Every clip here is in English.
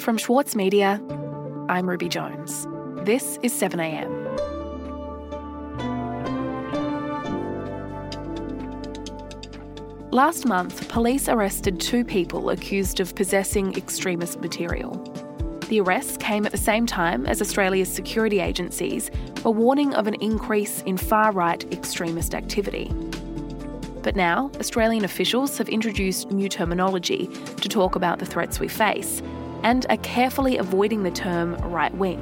From Schwartz Media, I'm Ruby Jones. This is 7am. Last month, police arrested two people accused of possessing extremist material. The arrests came at the same time as Australia's security agencies were warning of an increase in far right extremist activity. But now, Australian officials have introduced new terminology to talk about the threats we face and are carefully avoiding the term right wing.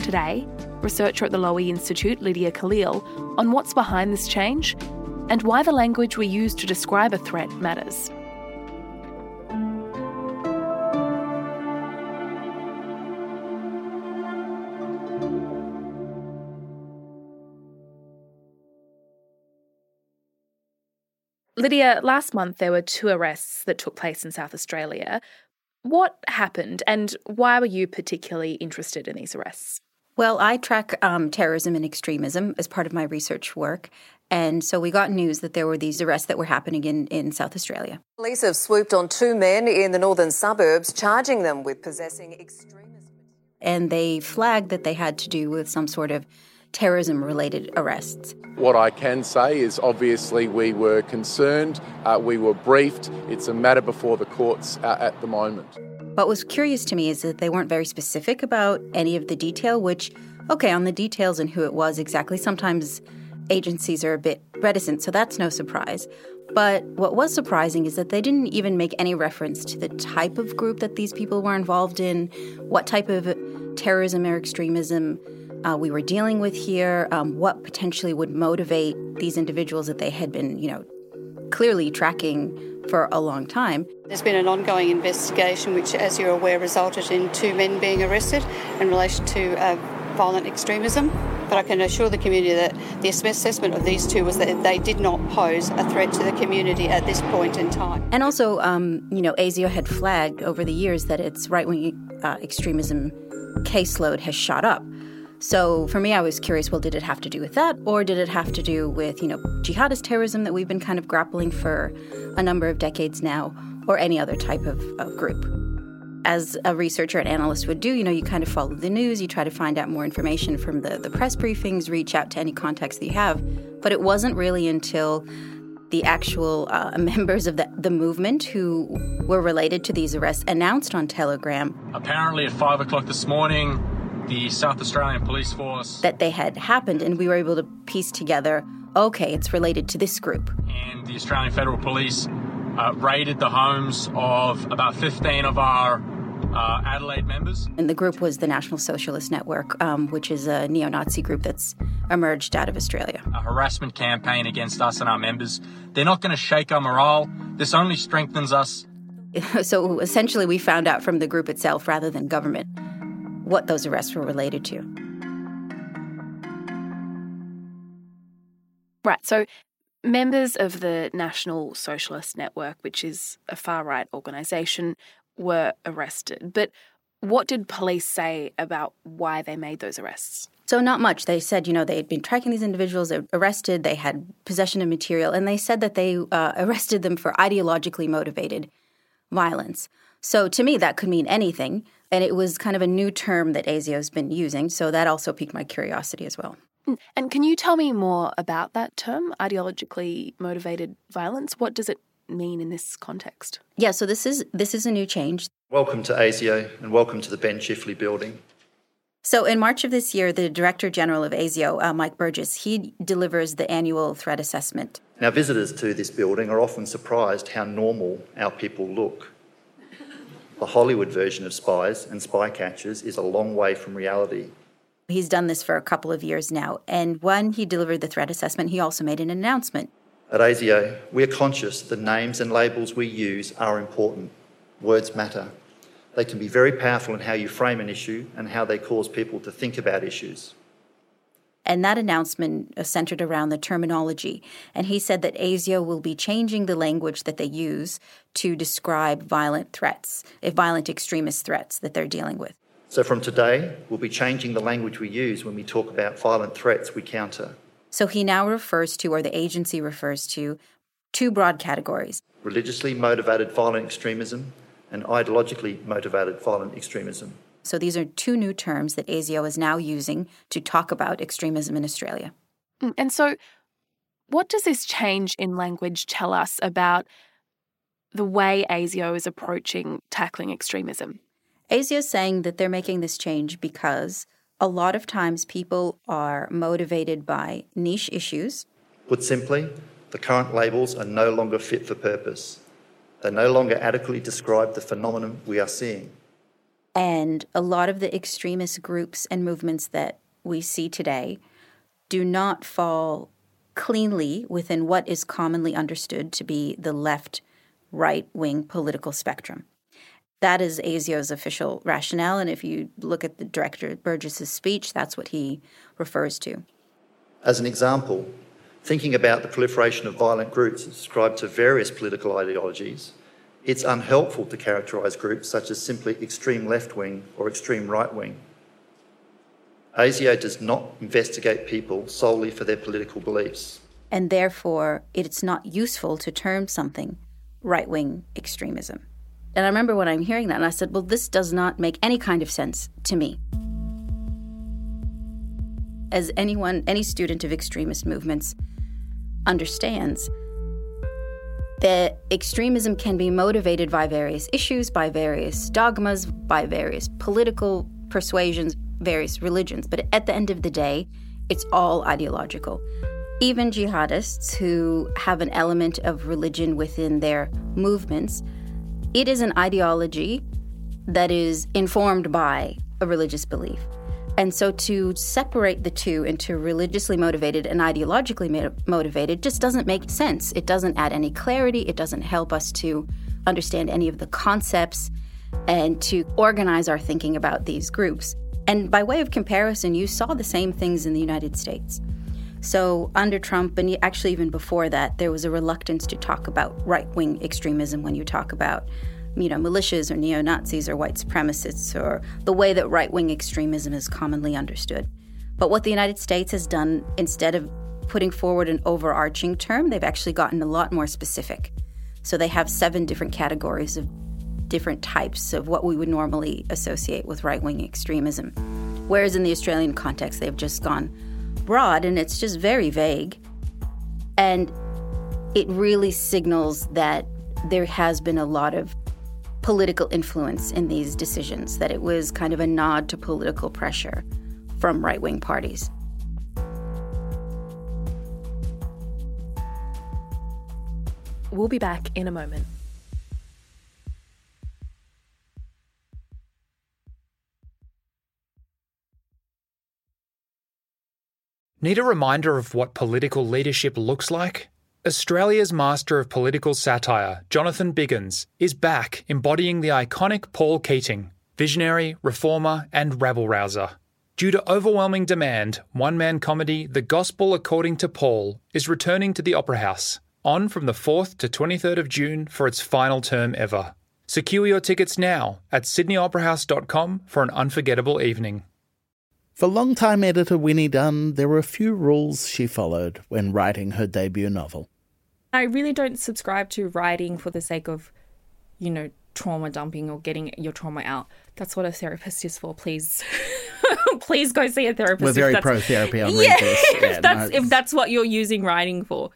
Today, researcher at the Lowy Institute, Lydia Khalil, on what's behind this change and why the language we use to describe a threat matters. Lydia, last month there were two arrests that took place in South Australia. What happened and why were you particularly interested in these arrests? Well, I track um, terrorism and extremism as part of my research work. And so we got news that there were these arrests that were happening in, in South Australia. Police have swooped on two men in the northern suburbs, charging them with possessing extremist. And they flagged that they had to do with some sort of terrorism related arrests. What I can say is obviously we were concerned, uh, we were briefed. It's a matter before the courts uh, at the moment. What was curious to me is that they weren't very specific about any of the detail, which, okay, on the details and who it was exactly, sometimes agencies are a bit reticent, so that's no surprise. But what was surprising is that they didn't even make any reference to the type of group that these people were involved in, what type of terrorism or extremism uh, we were dealing with here, um, what potentially would motivate these individuals that they had been, you know, clearly tracking for a long time. There's been an ongoing investigation, which, as you're aware, resulted in two men being arrested in relation to uh, violent extremism. But I can assure the community that the assessment of these two was that they did not pose a threat to the community at this point in time. And also, um, you know, ASIO had flagged over the years that its right wing uh, extremism caseload has shot up. So for me, I was curious well, did it have to do with that? Or did it have to do with, you know, jihadist terrorism that we've been kind of grappling for a number of decades now, or any other type of, of group? As a researcher and analyst would do, you know, you kind of follow the news, you try to find out more information from the, the press briefings, reach out to any contacts that you have. But it wasn't really until the actual uh, members of the, the movement who were related to these arrests announced on Telegram. Apparently, at five o'clock this morning, the South Australian Police Force. That they had happened, and we were able to piece together okay, it's related to this group. And the Australian Federal Police uh, raided the homes of about 15 of our uh, Adelaide members. And the group was the National Socialist Network, um, which is a neo Nazi group that's emerged out of Australia. A harassment campaign against us and our members. They're not going to shake our morale. This only strengthens us. so essentially, we found out from the group itself rather than government what those arrests were related to. Right. So, members of the National Socialist Network, which is a far right organisation, were arrested. But what did police say about why they made those arrests? So, not much. They said, you know, they had been tracking these individuals, they arrested, they had possession of material, and they said that they uh, arrested them for ideologically motivated violence. So, to me, that could mean anything. And it was kind of a new term that ASIO's been using, so that also piqued my curiosity as well. And can you tell me more about that term, ideologically motivated violence? What does it mean in this context? Yeah, so this is this is a new change. Welcome to ASIO and welcome to the Ben Chifley building. So in March of this year, the Director General of ASIO, uh, Mike Burgess, he delivers the annual threat assessment. Now, visitors to this building are often surprised how normal our people look. The Hollywood version of spies and spy catchers is a long way from reality. He's done this for a couple of years now, and when he delivered the threat assessment, he also made an announcement. At ASIO, we're conscious the names and labels we use are important. Words matter. They can be very powerful in how you frame an issue and how they cause people to think about issues. And that announcement centered around the terminology. And he said that ASIO will be changing the language that they use to describe violent threats, eh, violent extremist threats that they're dealing with. So from today, we'll be changing the language we use when we talk about violent threats we counter. So he now refers to, or the agency refers to, two broad categories religiously motivated violent extremism and ideologically motivated violent extremism. So these are two new terms that ASIO is now using to talk about extremism in Australia. Mm, and so, what does this change in language tell us about the way ASIO is approaching tackling extremism? ASIO is saying that they're making this change because a lot of times people are motivated by niche issues. Put simply, the current labels are no longer fit for purpose. They no longer adequately describe the phenomenon we are seeing. And a lot of the extremist groups and movements that we see today do not fall cleanly within what is commonly understood to be the left right wing political spectrum. That is ASIO's official rationale. And if you look at the director Burgess's speech, that's what he refers to. As an example, thinking about the proliferation of violent groups ascribed to various political ideologies, it's unhelpful to characterise groups such as simply extreme left wing or extreme right wing. ASIO does not investigate people solely for their political beliefs. And therefore, it's not useful to term something right wing extremism. And I remember when I'm hearing that, and I said, well, this does not make any kind of sense to me. As anyone, any student of extremist movements understands, that extremism can be motivated by various issues, by various dogmas, by various political persuasions, various religions. But at the end of the day, it's all ideological. Even jihadists who have an element of religion within their movements it is an ideology that is informed by a religious belief. And so to separate the two into religiously motivated and ideologically motivated just doesn't make sense. It doesn't add any clarity, it doesn't help us to understand any of the concepts and to organize our thinking about these groups. And by way of comparison, you saw the same things in the United States. So, under Trump, and actually even before that, there was a reluctance to talk about right wing extremism when you talk about, you know, militias or neo Nazis or white supremacists or the way that right wing extremism is commonly understood. But what the United States has done, instead of putting forward an overarching term, they've actually gotten a lot more specific. So, they have seven different categories of different types of what we would normally associate with right wing extremism. Whereas in the Australian context, they've just gone broad and it's just very vague. And it really signals that there has been a lot of political influence in these decisions, that it was kind of a nod to political pressure from right wing parties. We'll be back in a moment. Need a reminder of what political leadership looks like? Australia's master of political satire, Jonathan Biggins, is back embodying the iconic Paul Keating, visionary, reformer, and rabble rouser. Due to overwhelming demand, one man comedy The Gospel According to Paul is returning to the Opera House, on from the 4th to 23rd of June for its final term ever. Secure your tickets now at sydneyoperahouse.com for an unforgettable evening. For longtime editor Winnie Dunn, there were a few rules she followed when writing her debut novel. I really don't subscribe to writing for the sake of, you know, trauma dumping or getting your trauma out. That's what a therapist is for. Please, please go see a therapist. We're very pro therapy on yeah, this. Yeah, if that's no, if that's what you're using writing for.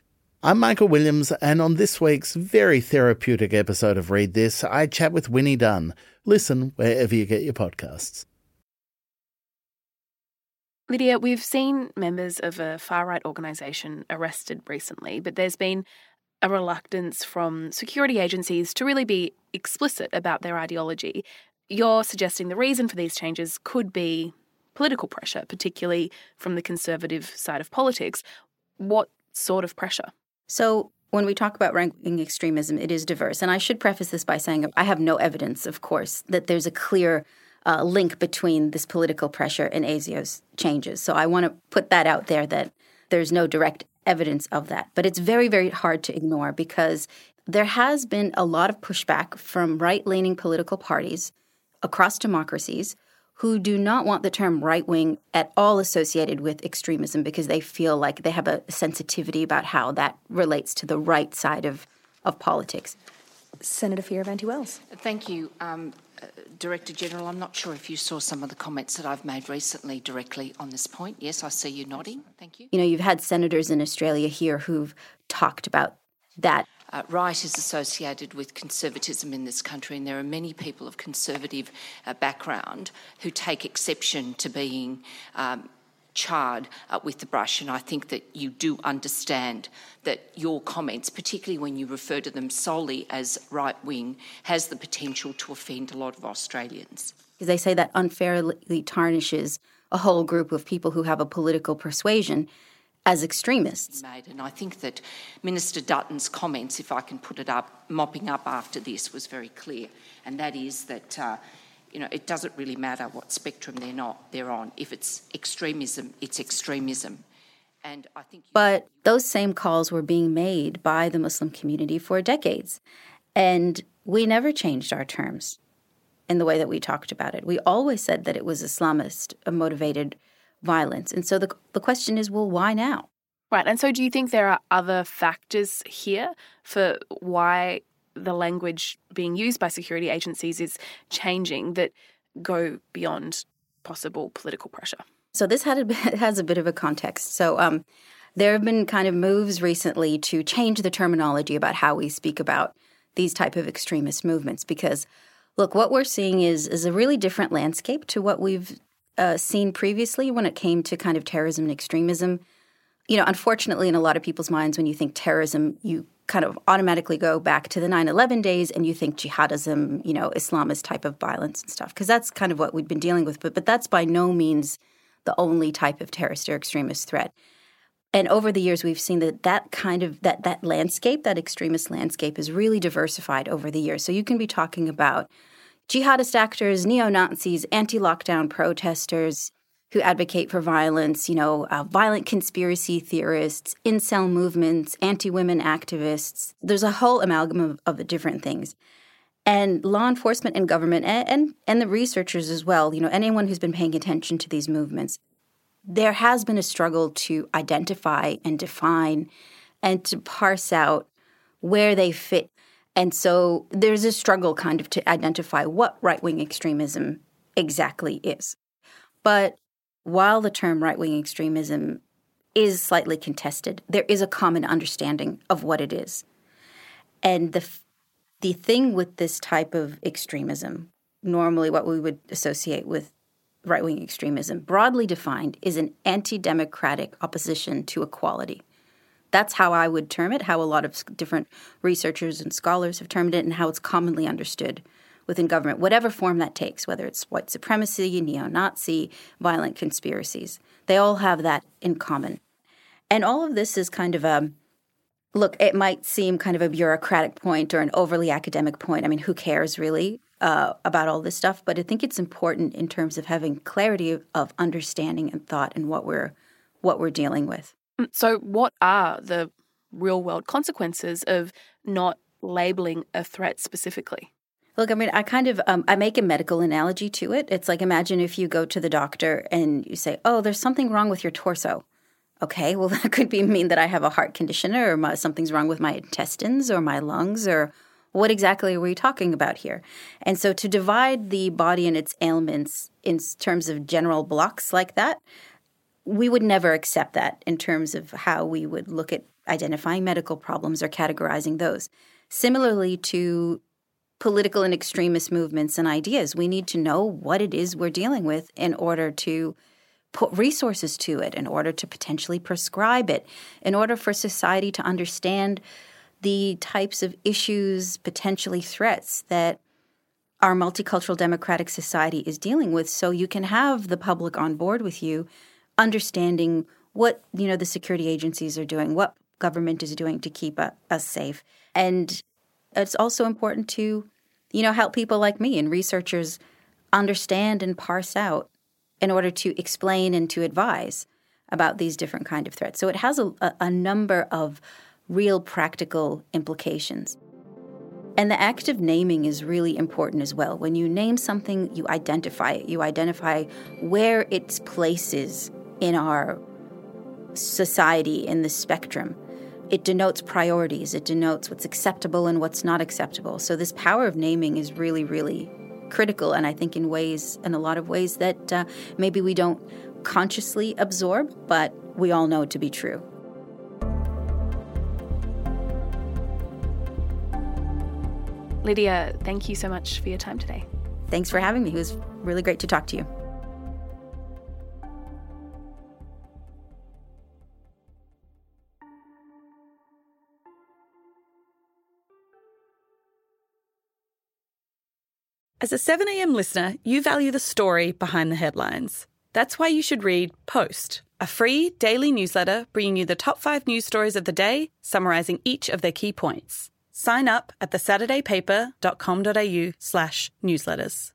I'm Michael Williams, and on this week's very therapeutic episode of Read This, I chat with Winnie Dunn. Listen wherever you get your podcasts. Lydia, we've seen members of a far right organisation arrested recently, but there's been a reluctance from security agencies to really be explicit about their ideology. You're suggesting the reason for these changes could be political pressure, particularly from the conservative side of politics. What sort of pressure? So, when we talk about right wing extremism, it is diverse. And I should preface this by saying I have no evidence, of course, that there's a clear uh, link between this political pressure and ASIO's changes. So I want to put that out there that there's no direct evidence of that. But it's very, very hard to ignore because there has been a lot of pushback from right leaning political parties across democracies who do not want the term right wing at all associated with extremism because they feel like they have a sensitivity about how that relates to the right side of, of politics. Senator Fierravanti-Wells. Thank you. Um, Director General, I'm not sure if you saw some of the comments that I've made recently directly on this point. Yes, I see you nodding. Thank you. You know, you've had senators in Australia here who've talked about that. Uh, right is associated with conservatism in this country, and there are many people of conservative uh, background who take exception to being um, charred uh, with the brush. And I think that you do understand that your comments, particularly when you refer to them solely as right wing, has the potential to offend a lot of Australians. Because they say that unfairly tarnishes a whole group of people who have a political persuasion as extremists. And I think that Minister Dutton's comments, if I can put it up, mopping up after this, was very clear. And that is that. Uh, you know, it doesn't really matter what spectrum they're not they're on. If it's extremism, it's extremism. And I think But those same calls were being made by the Muslim community for decades. And we never changed our terms in the way that we talked about it. We always said that it was Islamist uh, motivated violence. And so the the question is, well, why now? Right. And so do you think there are other factors here for why the language being used by security agencies is changing that go beyond possible political pressure. So this had a, has a bit of a context. So um, there have been kind of moves recently to change the terminology about how we speak about these type of extremist movements because look what we're seeing is is a really different landscape to what we've uh, seen previously when it came to kind of terrorism and extremism you know unfortunately in a lot of people's minds when you think terrorism you kind of automatically go back to the 9-11 days and you think jihadism you know islamist type of violence and stuff because that's kind of what we've been dealing with but, but that's by no means the only type of terrorist or extremist threat. And over the years we've seen that that kind of that that landscape that extremist landscape is really diversified over the years. So you can be talking about jihadist actors neo-nazis anti-lockdown protesters who advocate for violence, you know, uh, violent conspiracy theorists, incel movements, anti women activists. There's a whole amalgam of, of different things. And law enforcement and government and, and, and the researchers as well, you know, anyone who's been paying attention to these movements, there has been a struggle to identify and define and to parse out where they fit. And so there's a struggle kind of to identify what right wing extremism exactly is. But while the term right wing extremism is slightly contested, there is a common understanding of what it is. And the, the thing with this type of extremism, normally what we would associate with right wing extremism, broadly defined, is an anti democratic opposition to equality. That's how I would term it, how a lot of different researchers and scholars have termed it, and how it's commonly understood within government, whatever form that takes, whether it's white supremacy, neo Nazi, violent conspiracies. They all have that in common. And all of this is kind of a look, it might seem kind of a bureaucratic point or an overly academic point. I mean, who cares really uh, about all this stuff? But I think it's important in terms of having clarity of, of understanding and thought and what we're what we're dealing with. Mm, so, what are the real world consequences of not labeling a threat specifically? Look, I mean, I kind of um, I make a medical analogy to it. It's like imagine if you go to the doctor and you say, "Oh, there's something wrong with your torso." Okay, well that could be mean that I have a heart condition or my, something's wrong with my intestines or my lungs or what exactly are we talking about here? And so to divide the body and its ailments in terms of general blocks like that, we would never accept that in terms of how we would look at identifying medical problems or categorizing those. Similarly to political and extremist movements and ideas. We need to know what it is we're dealing with in order to put resources to it, in order to potentially prescribe it, in order for society to understand the types of issues, potentially threats that our multicultural democratic society is dealing with so you can have the public on board with you understanding what you know the security agencies are doing what government is doing to keep us safe and it's also important to you know, help people like me and researchers understand and parse out in order to explain and to advise about these different kind of threats. So it has a, a number of real practical implications. And the act of naming is really important as well. When you name something, you identify it. You identify where its place is in our society, in the spectrum it denotes priorities, it denotes what's acceptable and what's not acceptable. So, this power of naming is really, really critical, and I think in ways, in a lot of ways that uh, maybe we don't consciously absorb, but we all know to be true. Lydia, thank you so much for your time today. Thanks for having me. It was really great to talk to you. As a 7am listener, you value the story behind the headlines. That's why you should read Post, a free daily newsletter bringing you the top five news stories of the day, summarising each of their key points. Sign up at thesaturdaypaper.com.au slash newsletters.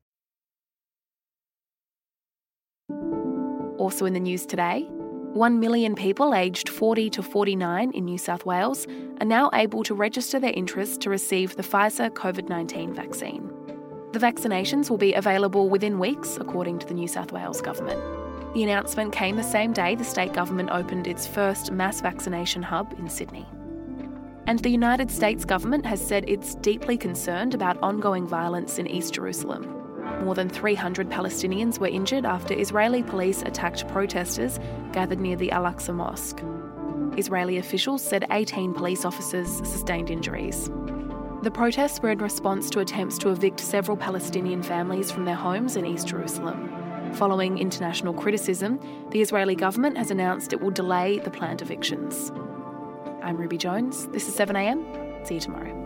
Also in the news today, 1 million people aged 40 to 49 in New South Wales are now able to register their interest to receive the Pfizer COVID 19 vaccine. The vaccinations will be available within weeks, according to the New South Wales Government. The announcement came the same day the state government opened its first mass vaccination hub in Sydney. And the United States government has said it's deeply concerned about ongoing violence in East Jerusalem. More than 300 Palestinians were injured after Israeli police attacked protesters gathered near the Al Aqsa Mosque. Israeli officials said 18 police officers sustained injuries. The protests were in response to attempts to evict several Palestinian families from their homes in East Jerusalem. Following international criticism, the Israeli government has announced it will delay the planned evictions. I'm Ruby Jones. This is 7am. See you tomorrow.